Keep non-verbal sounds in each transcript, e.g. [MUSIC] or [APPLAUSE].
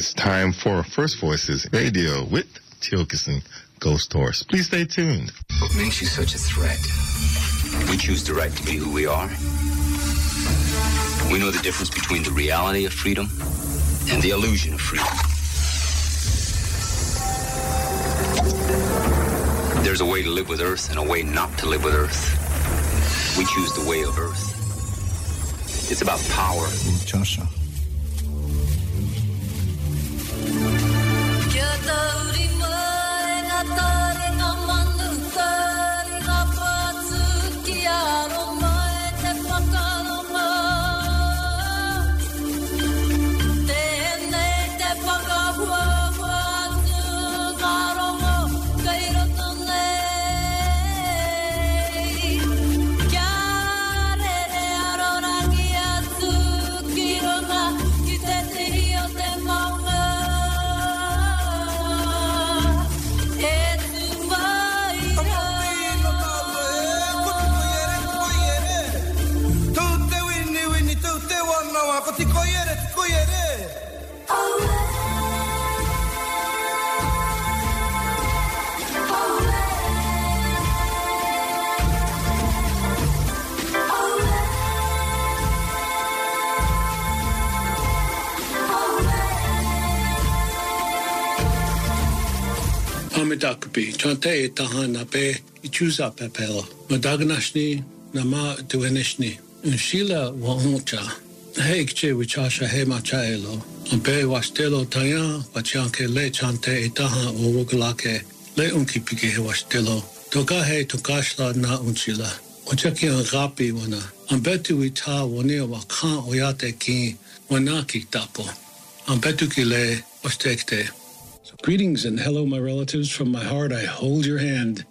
It's time for First Voices Radio with Tiokasin Ghosthorse. Please stay tuned. What makes you such a threat? We choose the right to be who we are. We know the difference between the reality of freedom and the illusion of freedom. There's a way to live with Earth and a way not to live with Earth. We choose the way of Earth. It's about power. Joshua. dakbi chante taha na pe ichuza pepela ma dagnashni na ma tuenishni un shila wa oncha heik che wichasha he machaelo un pe wastelo taya wachanke le chante taha o woglake. Le unki pike he wastelo toka he tokashla na unchila oncha ki an rapi wana. An betu wita wane wa khan oyate ki wana ki tapo. An betu ki le ostekte Greetings and hello, my relatives. From my heart, I hold your hand.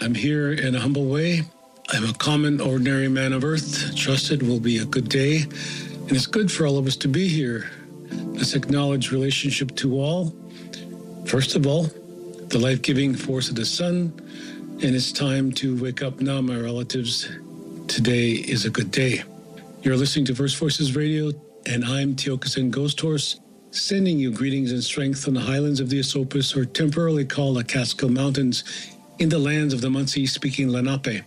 I'm here in a humble way. I'm a common, ordinary man of earth. Trusted will be a good day. And it's good for all of us to be here. Let's acknowledge relationship to all. First of all, the life giving force of the sun. And it's time to wake up now, my relatives. Today is a good day. You're listening to First Voices Radio, and I'm Tiokasin Ghosthorse sending you greetings and strength on the highlands of the Esopus, or temporarily called the Catskill Mountains, in the lands of the Munsee speaking Lenape.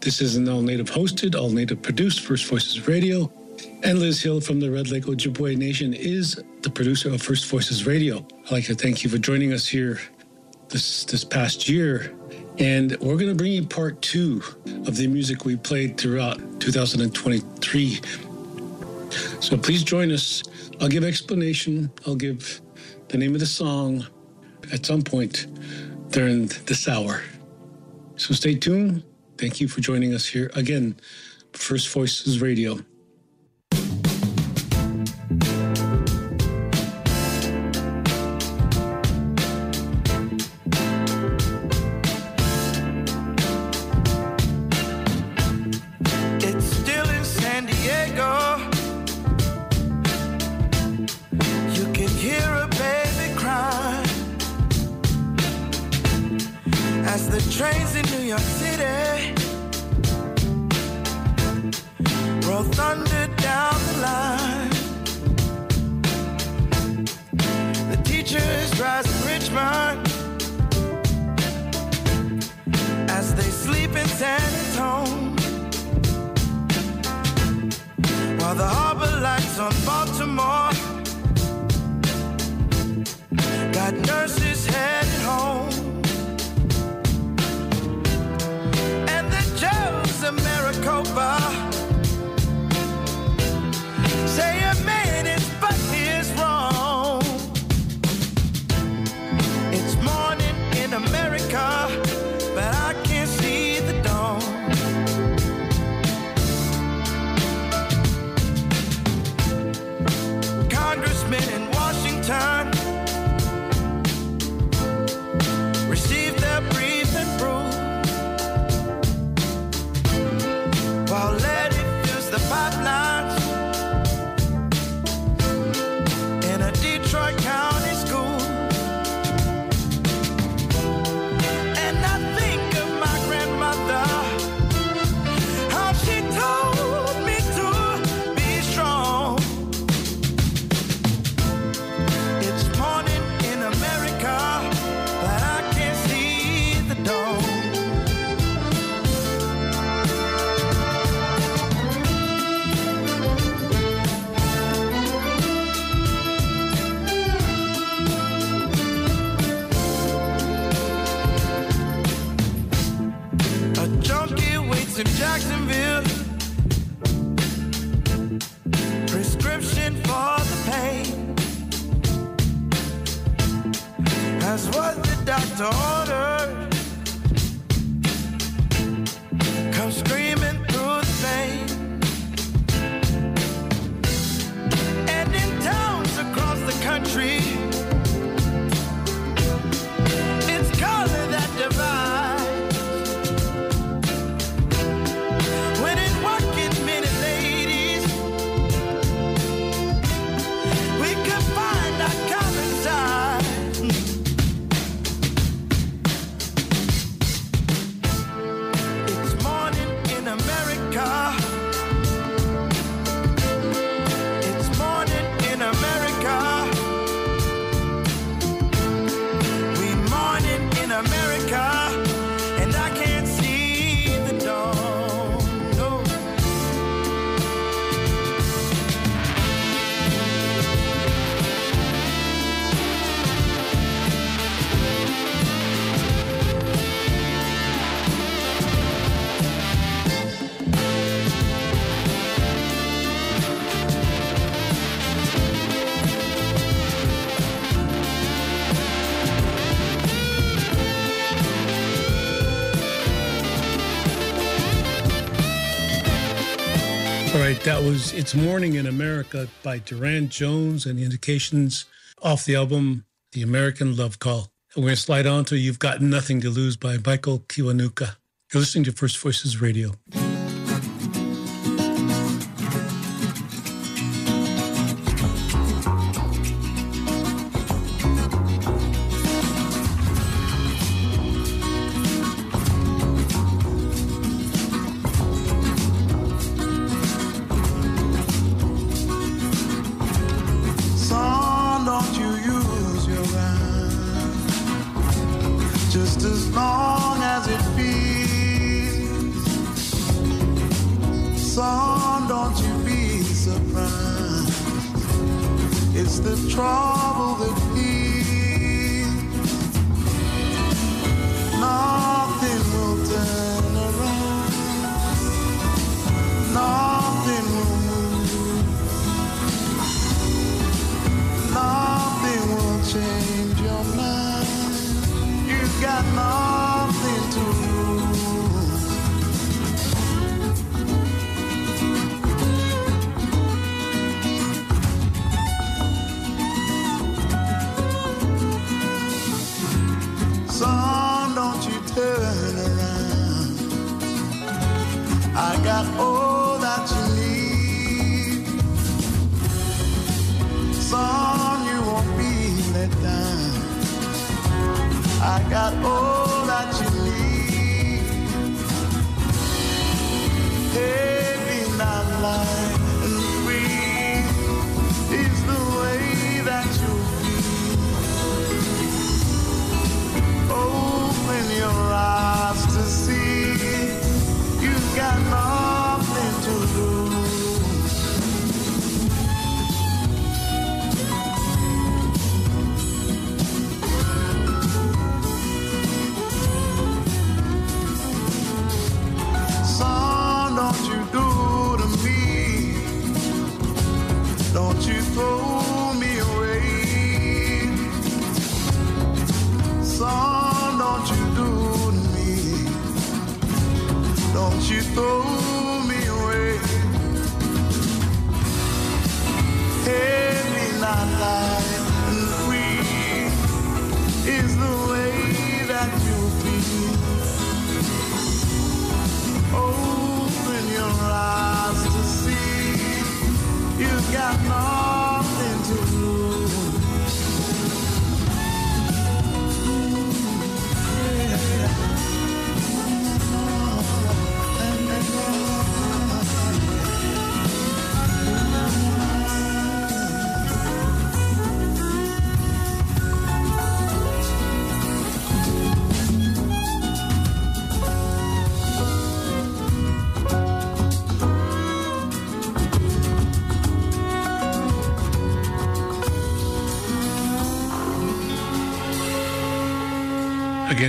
This is an all native hosted, all native produced First Voices Radio, and Liz Hill from the Red Lake Ojibwe Nation is the producer of First Voices Radio. I'd like to thank you for joining us here this, this past year. And we're going to bring you part two of the music we played throughout 2023. So please join us I'll give explanation. I'll give the name of the song at some point during this hour. So stay tuned. Thank you for joining us here again. First Voices Radio. That's what the doctor ordered. Come screaming. Was It's Morning in America by Durand Jones and the indications off the album The American Love Call. And we're going to slide on to You've Got Nothing to Lose by Michael Kiwanuka. You're listening to First Voices Radio. strong.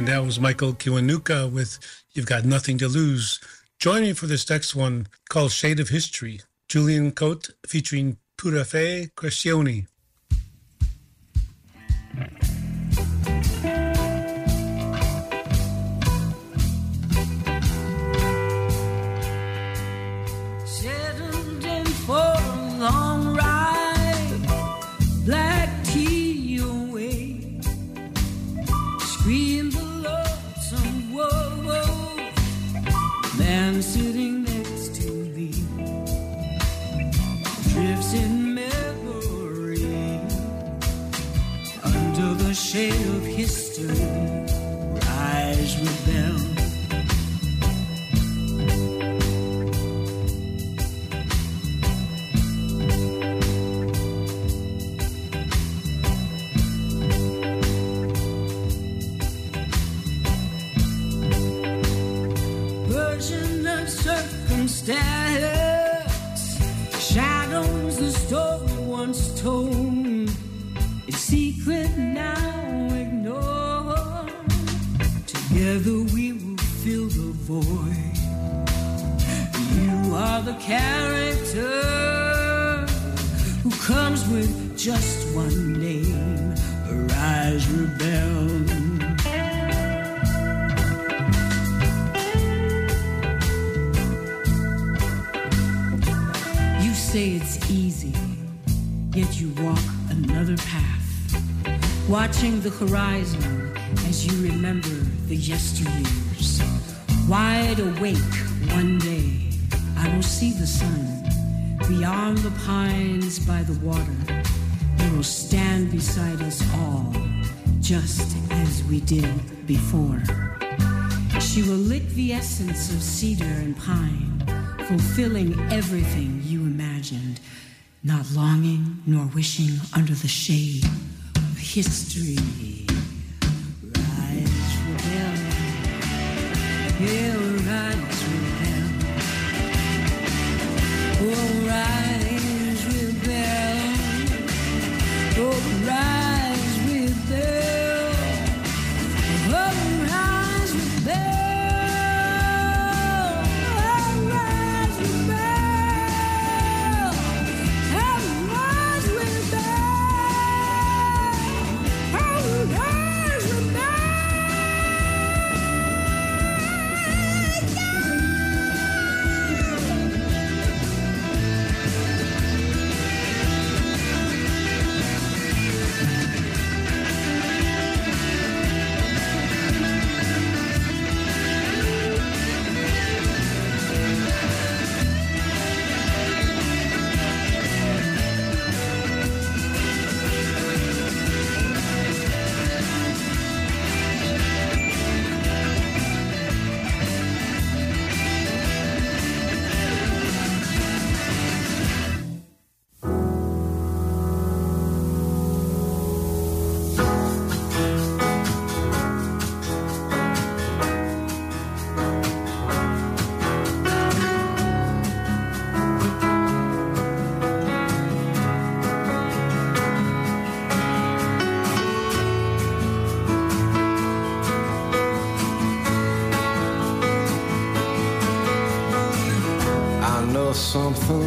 And that was Michael Kiwanuka with You've Got Nothing to Lose. Join me for this next one called Shade of History. Julian Cote featuring Pura Fe Crescioni. did before. She will lick the essence of cedar and pine, fulfilling everything you imagined, not longing nor wishing under the shade of history.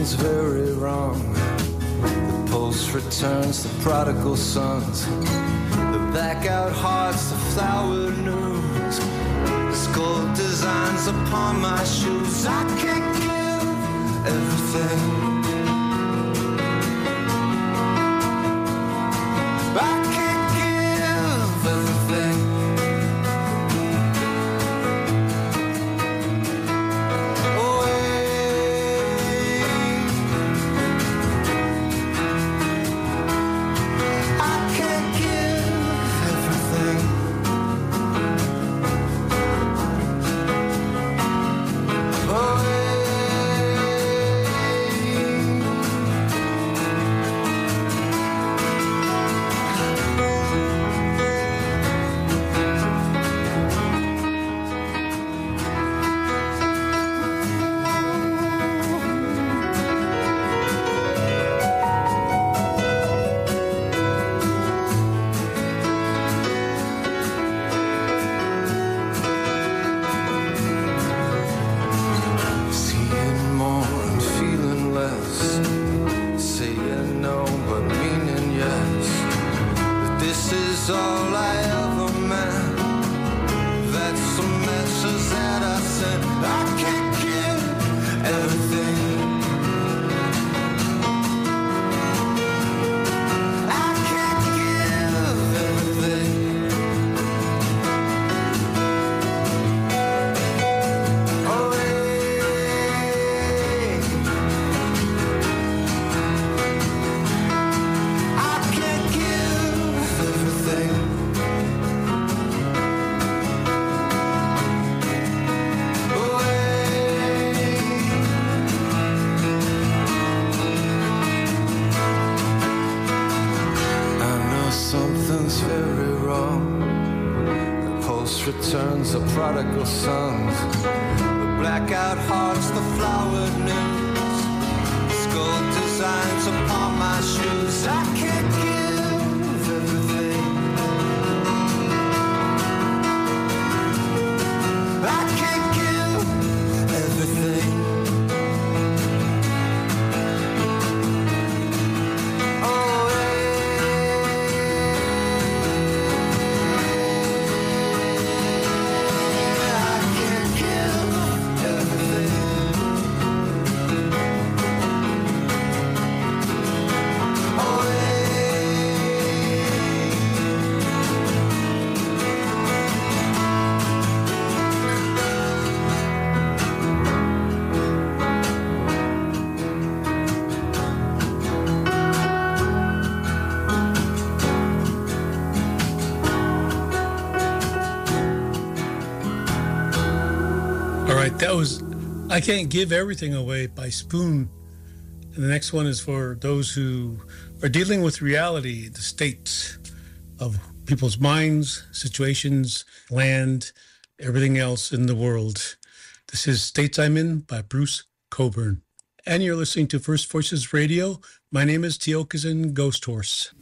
It's very wrong. The pulse returns, the prodigal sons, the back out hearts, the flower news. Skull designs upon my shoes. I can't give everything. I Can't Give Everything Away by Spoon. And the next one is for those who are dealing with reality, the states of people's minds, situations, land, everything else in the world. This is States I'm In by Bruce Cockburn. And you're listening to First Voices Radio. My name is Tiokasin Ghosthorse.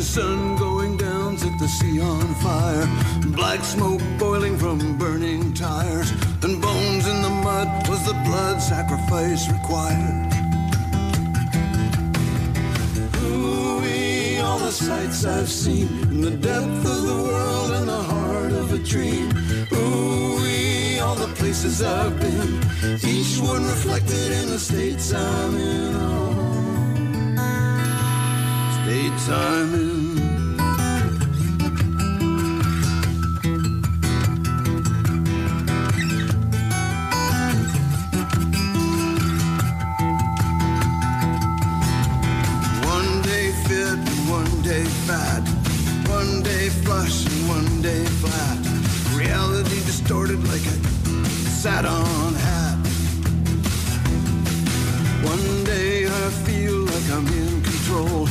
Sun going down, set the sea on fire. Black smoke boiling from burning tires. And bones in the mud was the blood sacrifice required. Ooh-wee, all the sights I've seen in the depth of the world and the heart of a dream. Ooh-wee, all the places I've been, each one reflected in the states I'm in. States I'm in. Day flat. Reality distorted like a sat on hat. One day I feel like I'm in control.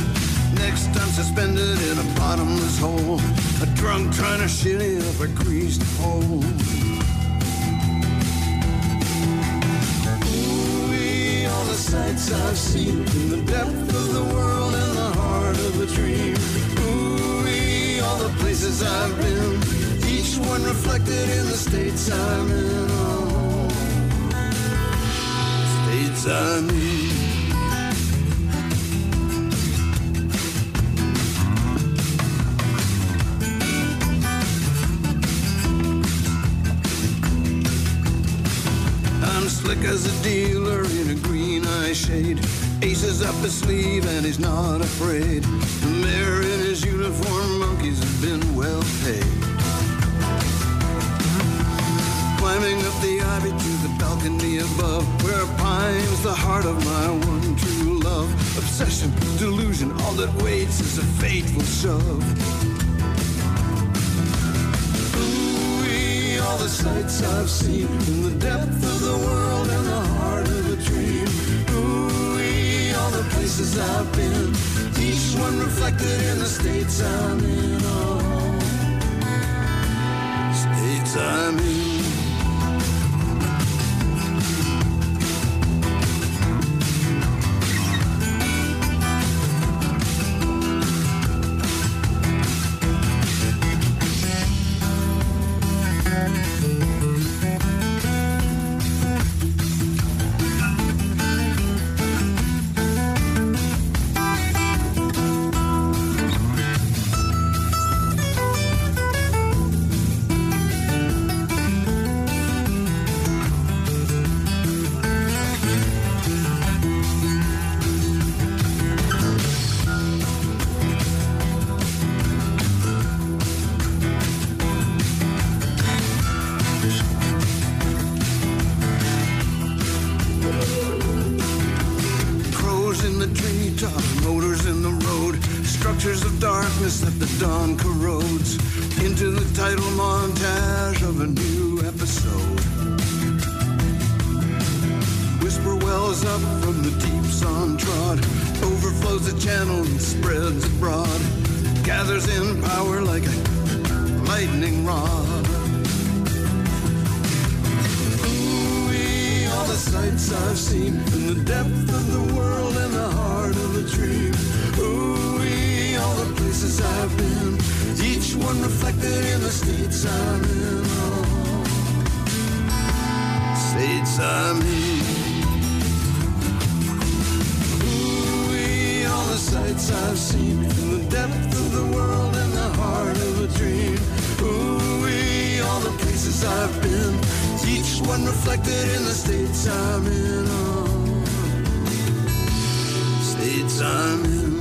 Next I'm suspended in a bottomless hole. A drunk trying to shilly up a greased pole. All the sights I've seen in the depth of the world and the heart of a dream. The places I've been, each one reflected in the states I'm in. Oh, states I'm in. I'm slick as a dealer in a green eye shade. Aces up his sleeve and he's not afraid. The mayor in his uniform, monkeys have been well paid. Climbing up the ivy to the balcony above, where pines the heart of my one true love. Obsession, delusion, all that waits is a fateful shove. All the sights I've seen in the depth of the world and the heart of a dream. Ooh-wee, all the places I've been, each one reflected in the states I'm in. Oh, states I'm in. Reflected in the states I'm in. Oh, states I'm in. Ooh-wee, all the sights I've seen in the depth of the world and the heart of a dream. Ooh-wee, all the places I've been, each one reflected in the states I'm in. Oh, states I'm in.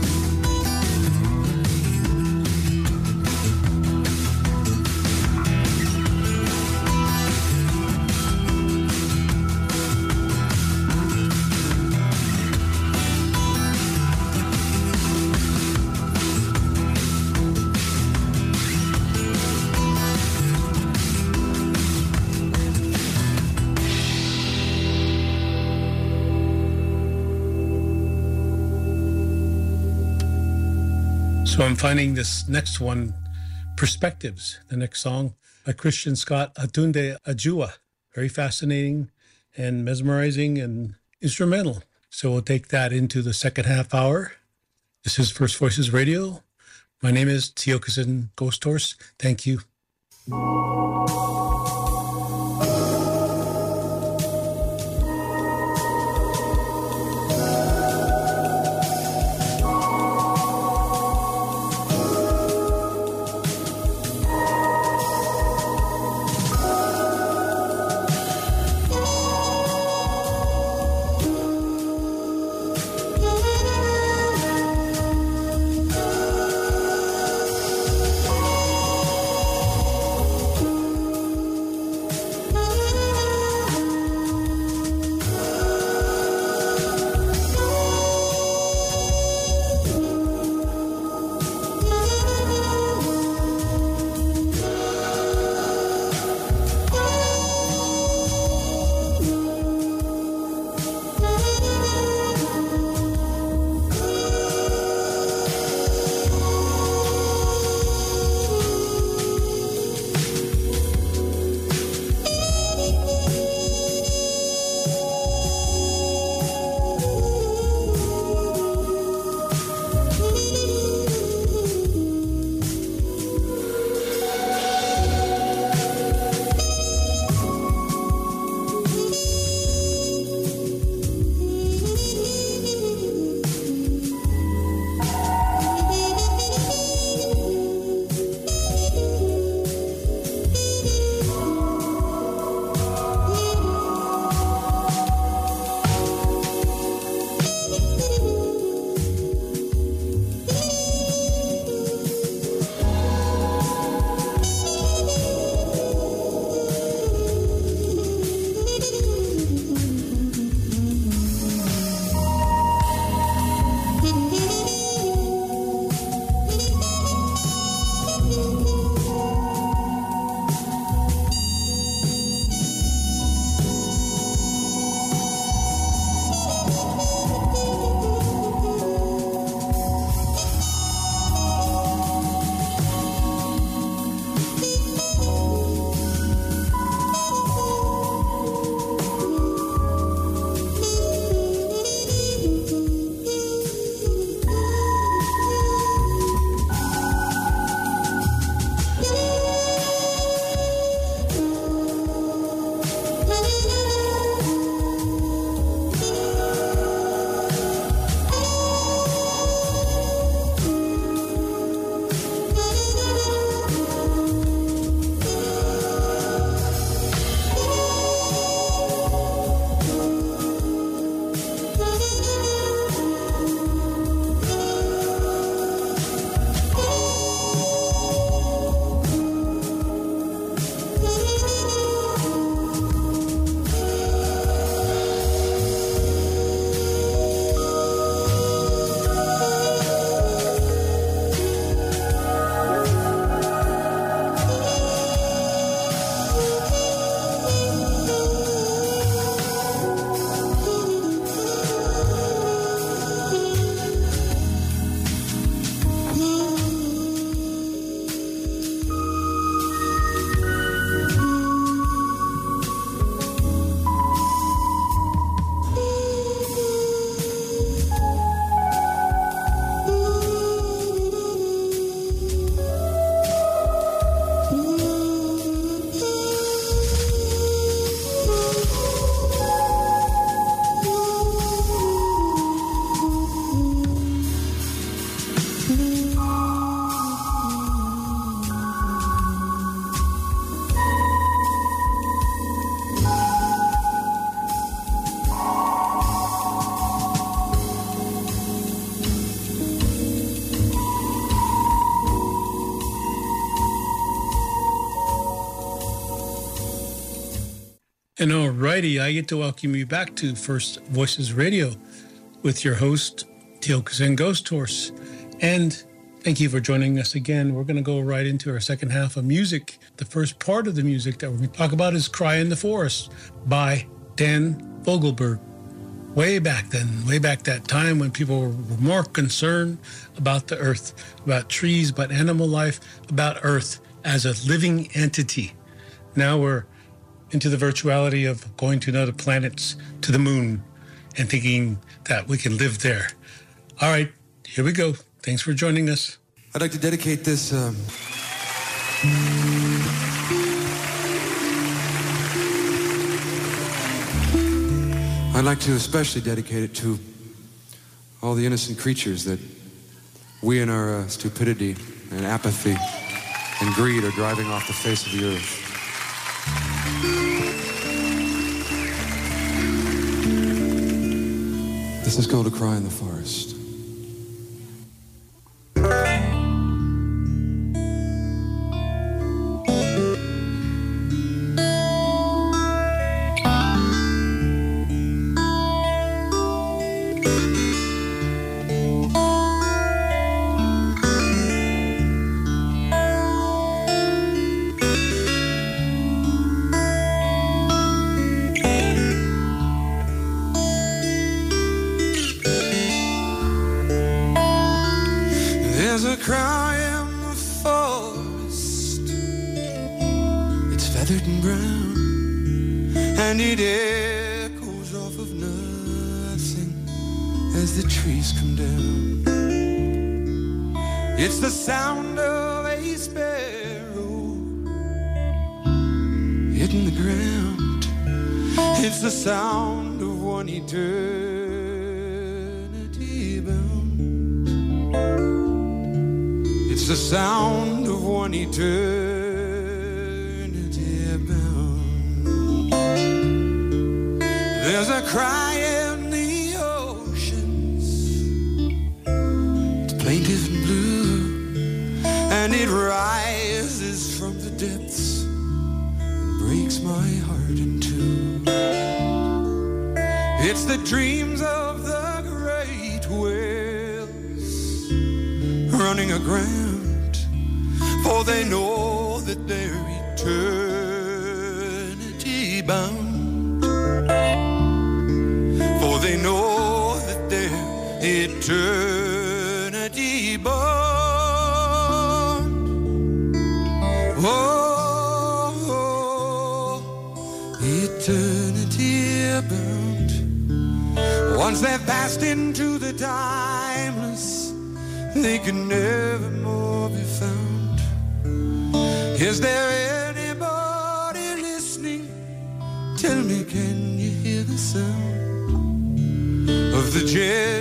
So I'm finding this next one, Perspectives, the next song by Christian Scott, aTunde Adjuah. Very fascinating and mesmerizing and instrumental. So we'll take that into the second half hour. This is First Voices Radio. My name is Tiokasin Ghosthorse. Thank you. And alrighty, I get to welcome you back to First Voices Radio with your host, Teal Tiokasin Ghosthorse. And thank you for joining us again. We're going to go right into our second half of music. The first part of the music that we're going to talk about is Cry in the Forest by Dan Fogelberg. Way back then, way back that time when people were more concerned about the earth, about trees, about animal life, about earth as a living entity. Now we're into the virtuality of going to another planets, to the moon, and thinking that we can live there. All right, here we go. Thanks for joining us. I'd like to dedicate this. Um, I'd like to especially dedicate it to all the innocent creatures that we in our uh, stupidity and apathy and greed are driving off the face of the earth. This is called A Cry in the Forest. Feathered and brown, and it echoes off of nothing as the trees come down. It's the sound of a sparrow hitting the ground. It's the sound of one eternity bound. It's the sound of one eternity There's a cry in the oceans. It's plaintive blue, and it rises from the depths and breaks my heart in two. It's the dreams of the great whales running aground, for they know that they're eternity bound. Eternity bound. Oh, oh, eternity bound. Once they've passed into the timeless, they can never more be found. Is there anybody listening? Tell me, can you hear the sound of the gentle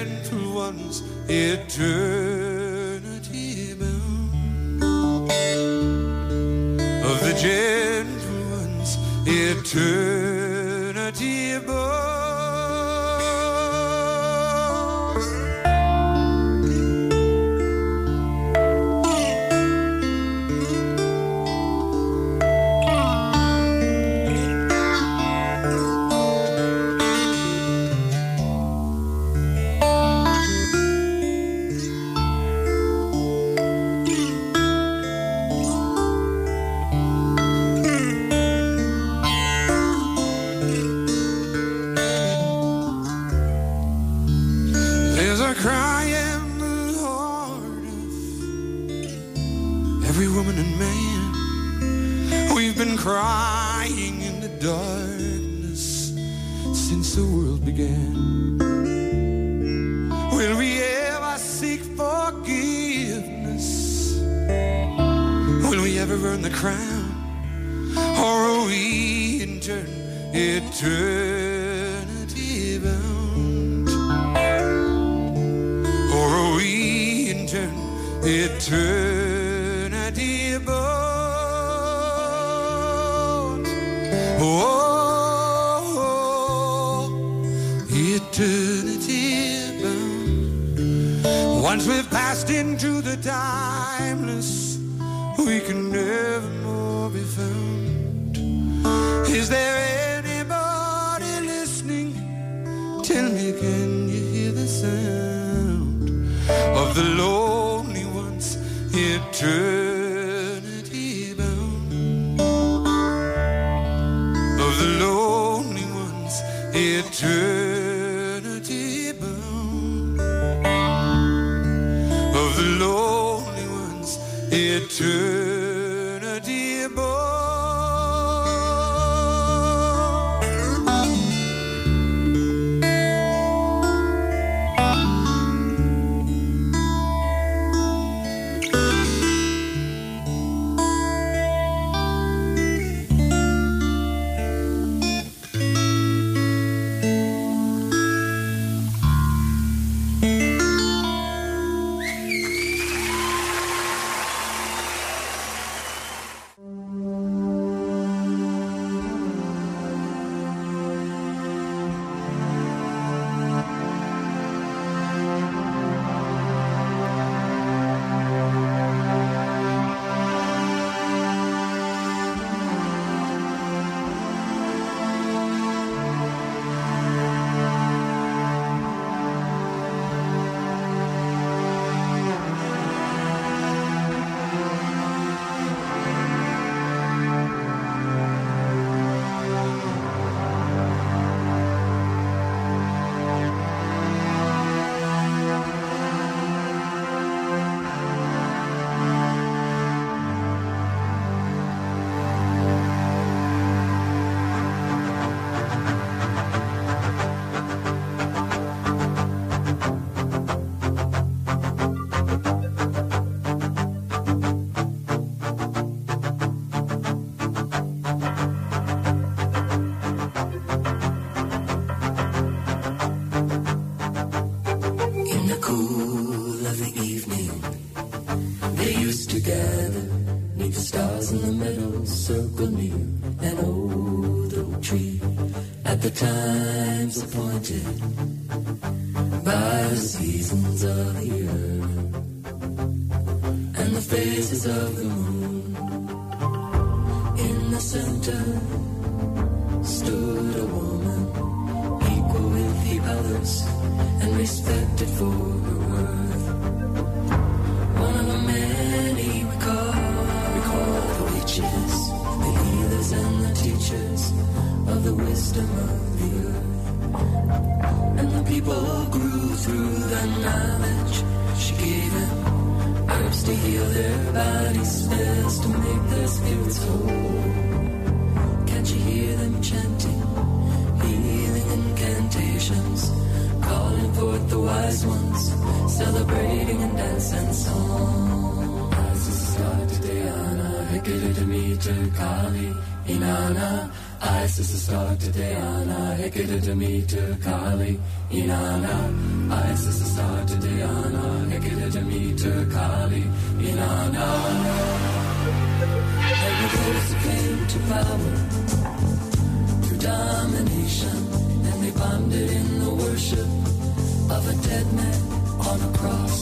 It took at the times appointed by the seasons of the year and the phases of the moon. In the center stood a woman equal with the others and respected for her worth. And the people grew through the knowledge she gave them. Herbs to heal their bodies, spells to make their spirits whole. Can't you hear them chanting? healing incantations, calling forth the wise ones, celebrating and song. As the Astarte, Diana, Hecate, Demeter, Kali, Inanna. Isis is Astarte, Diana, Hecate, Demeter, Kali, Inanna. Ah, Isis is Astarte, Diana, Hecate, Demeter, Kali, Inanna. Those who came to power to domination, and they bonded in the worship of a dead man on a cross.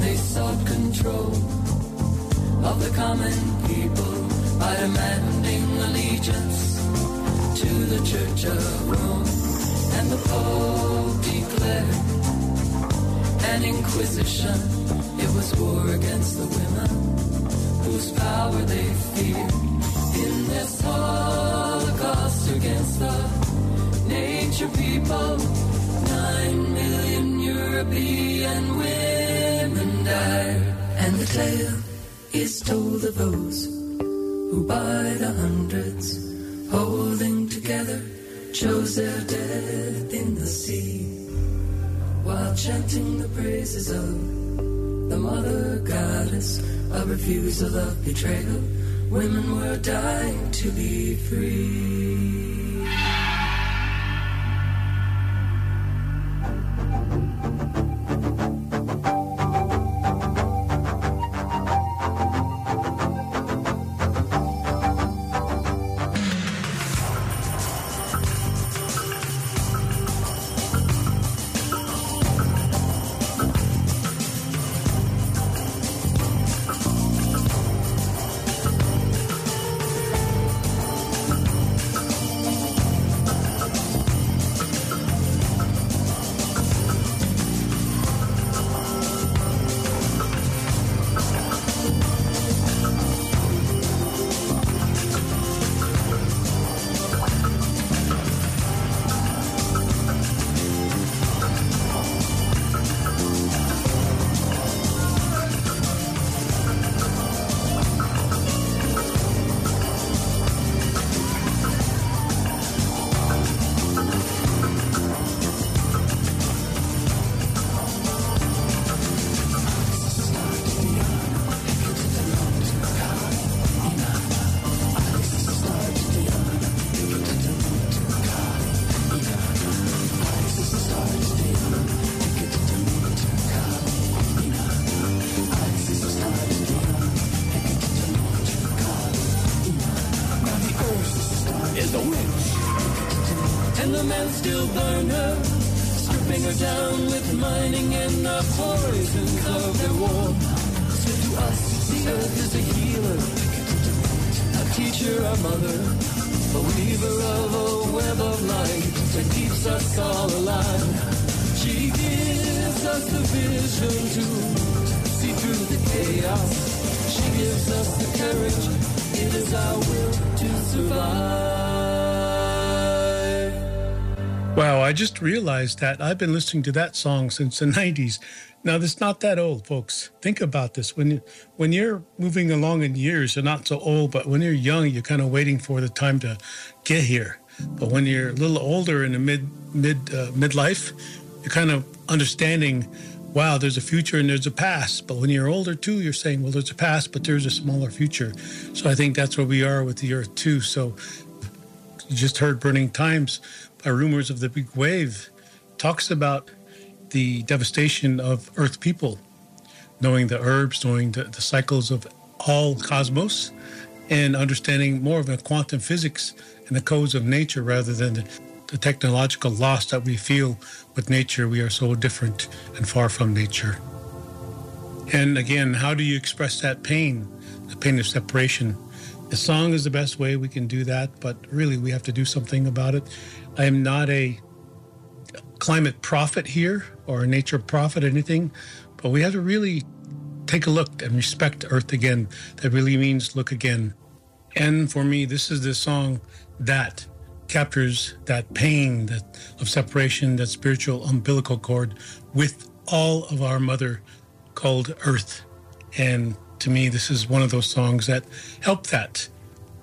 They sought control of the common people by demanding allegiance to the Church of Rome, and the Pope declared an inquisition. It was war against the women whose power they feared in this holocaust against the nature people. Nine million European women died, and the tale is told of those who by the hundreds, holding together, chose their death in the sea, while chanting the praises of the mother goddess of refusal of betrayal. Women were dying to be free. A witch. And the men still burn her, stripping her down with mining and the poisons of their war. So to us, the earth is a healer, a teacher, a mother, a weaver of a web of light that keeps us all alive. She gives us the vision to see through the chaos. She gives us the courage. It is our will to survive. Wow, I just realized that I've been listening to that song since the [LAUGHS] 90s. Now, that's not that old, folks. Think about this. When when you're moving along in years, you're not so old, but when you're young, you're kind of waiting for the time to get here. But when you're a little older in the mid mid uh, midlife, you're kind of understanding, wow, there's a future and there's a past. But when you're older too, you're saying, well, there's a past, but there's a smaller future. So I think that's where we are with the Earth too. So you just heard Burning Times by Rumors of the Big Wave talks about the devastation of Earth people, knowing the herbs, knowing the, the cycles of all cosmos, and understanding more of the quantum physics and the codes of nature rather than the, the technological loss that we feel with nature. We are so different and far from nature. And again, how do you express that pain, the pain of separation? The song is the best way we can do that, but really we have to do something about it. I am not a climate prophet here or a nature prophet or anything, but we have to really take a look and respect Earth again. That really means look again. And for me, this is the song that captures that pain that of separation, that spiritual umbilical cord with all of our mother called Earth. And to me, this is one of those songs that help that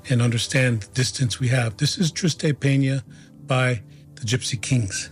and understand the distance we have. This is Triste Pena by the Gipsy Kings.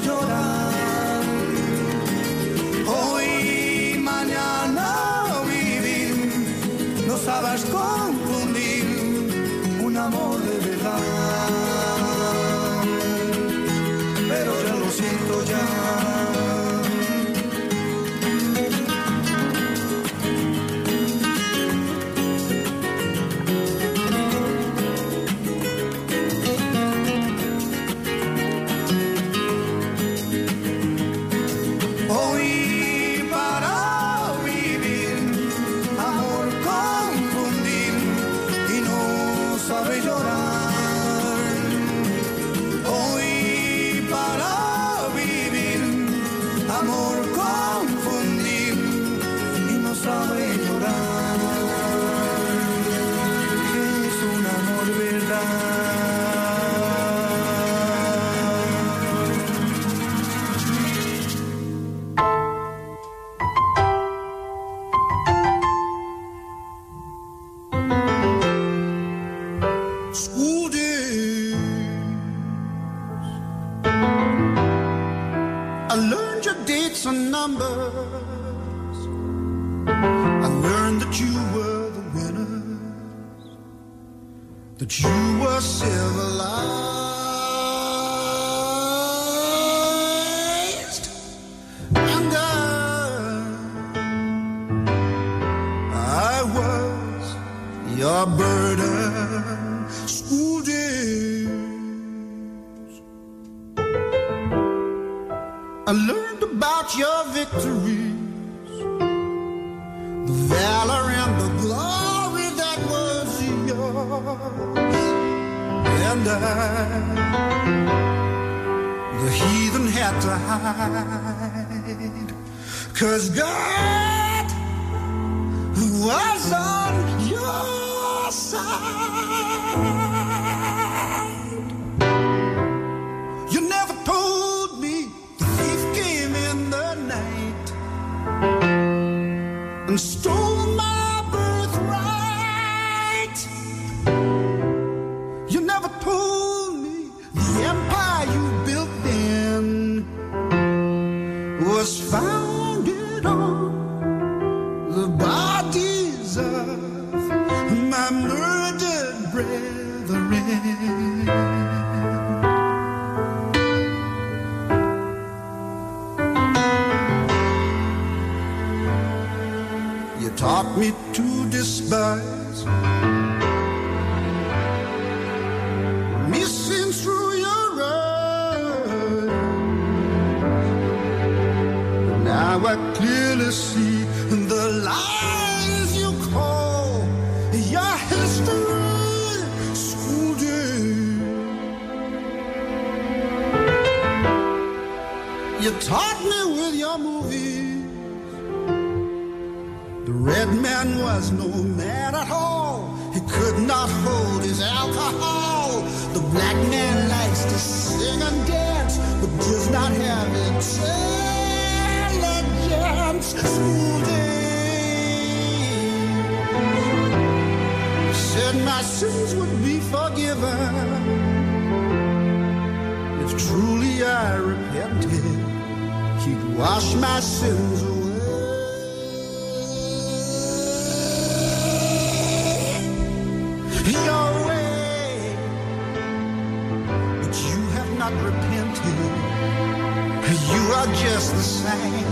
llorar. yours and I. The heathen had to hide, cause God, who was on your side, you never told me the thief came in the night and stole. sins would be forgiven if truly I repented. He'd wash my sins away. Your way, but you have not repented. You are just the same.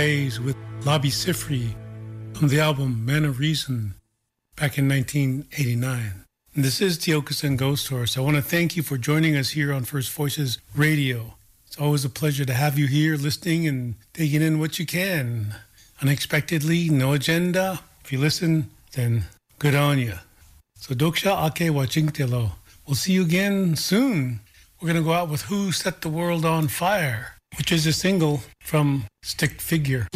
Days with Labi Siffre from the album Man of Reason back in 1989. And this is Tiokasin Ghosthorse. I want to thank you for joining us here on First Voices Radio. It's always a pleasure to have you here listening and taking in what you can. Unexpectedly, no agenda. If you listen, then good on you. So Doksha Ake Wachingtelo. We'll see you again soon. We're going to go out with Who Set the World on Fire, which is a single from Stick Figure.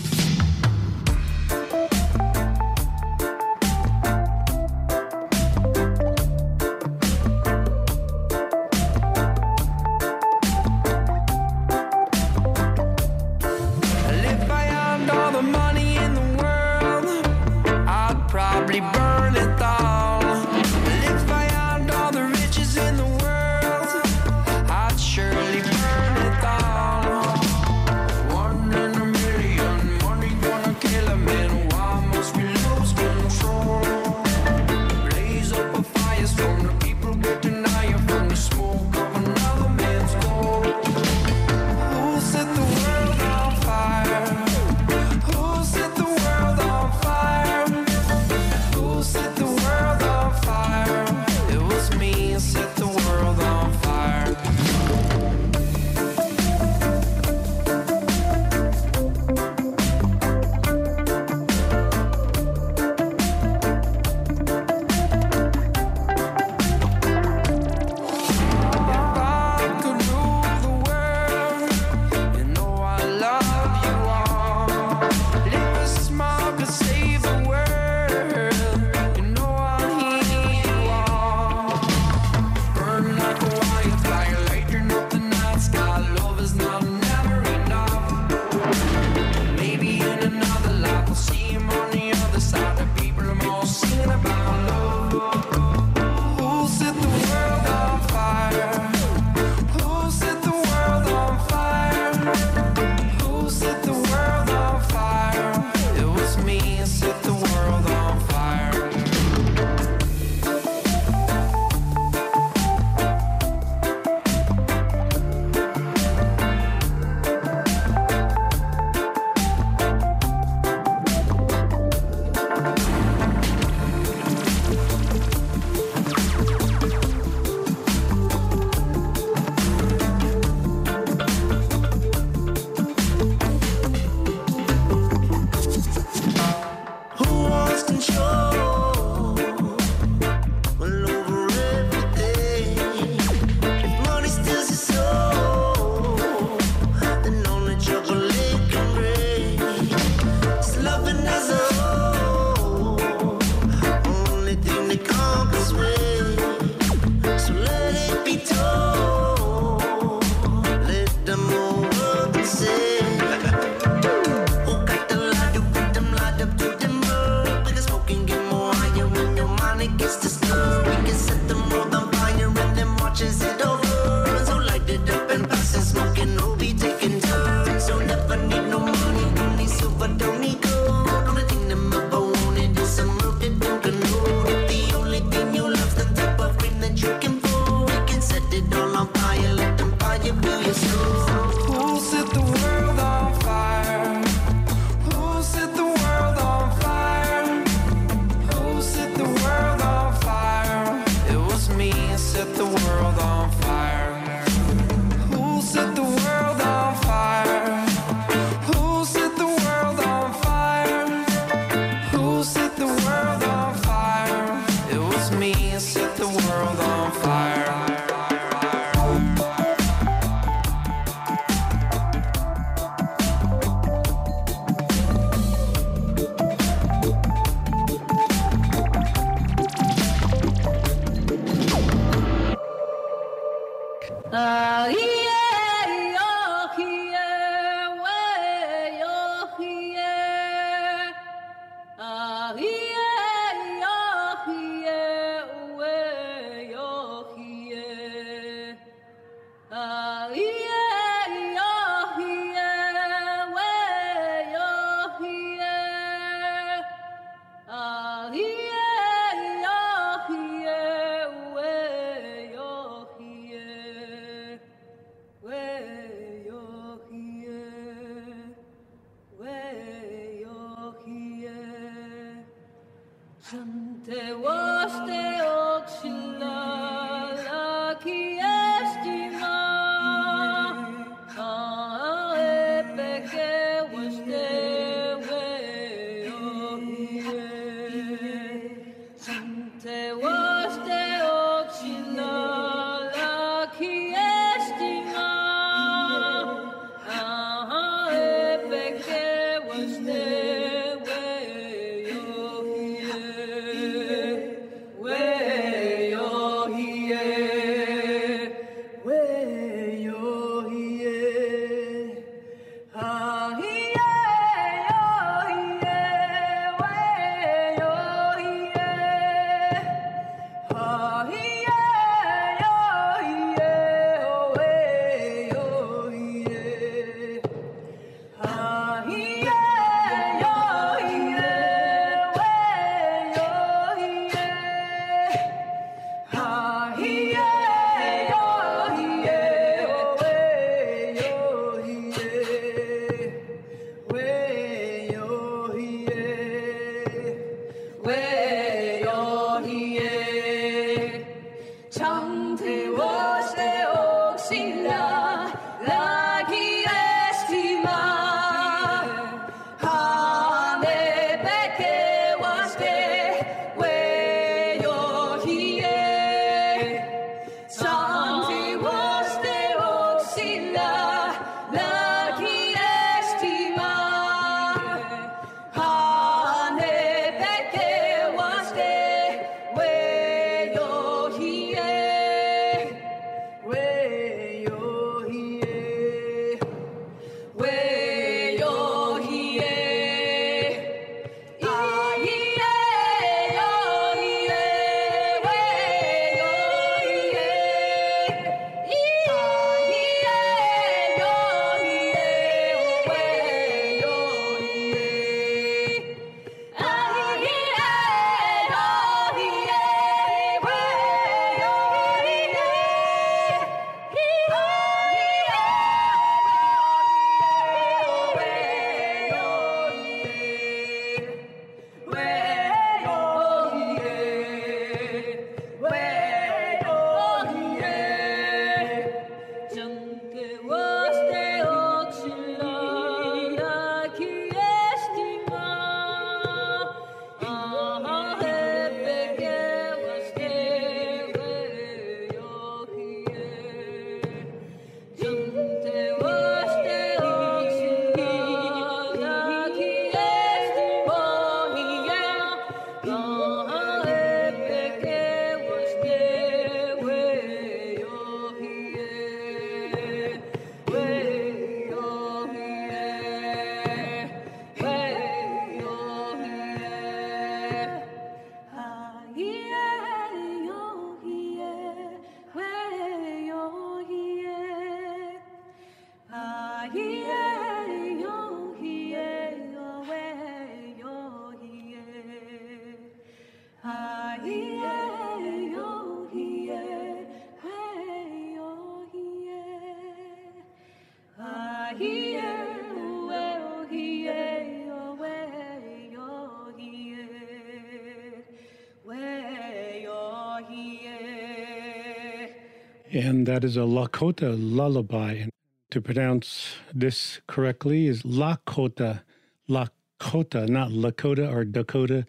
That is a Lakota lullaby. And to pronounce this correctly is Lakota, Lakota, not Lakota or Dakota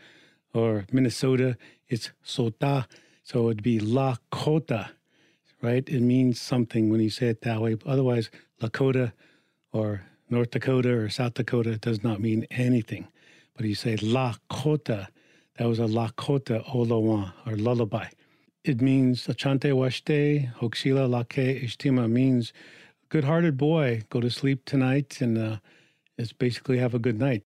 or Minnesota. It's Sota. So it'd be Lakota, right? It means something when you say it that way. Otherwise, Lakota or North Dakota or South Dakota does not mean anything. But you say Lakota, that was a Lakota Olawan or lullaby. It means Achante Washte, Hoksila Lake Ishtima means good hearted boy, go to sleep tonight and uh, it's basically have a good night.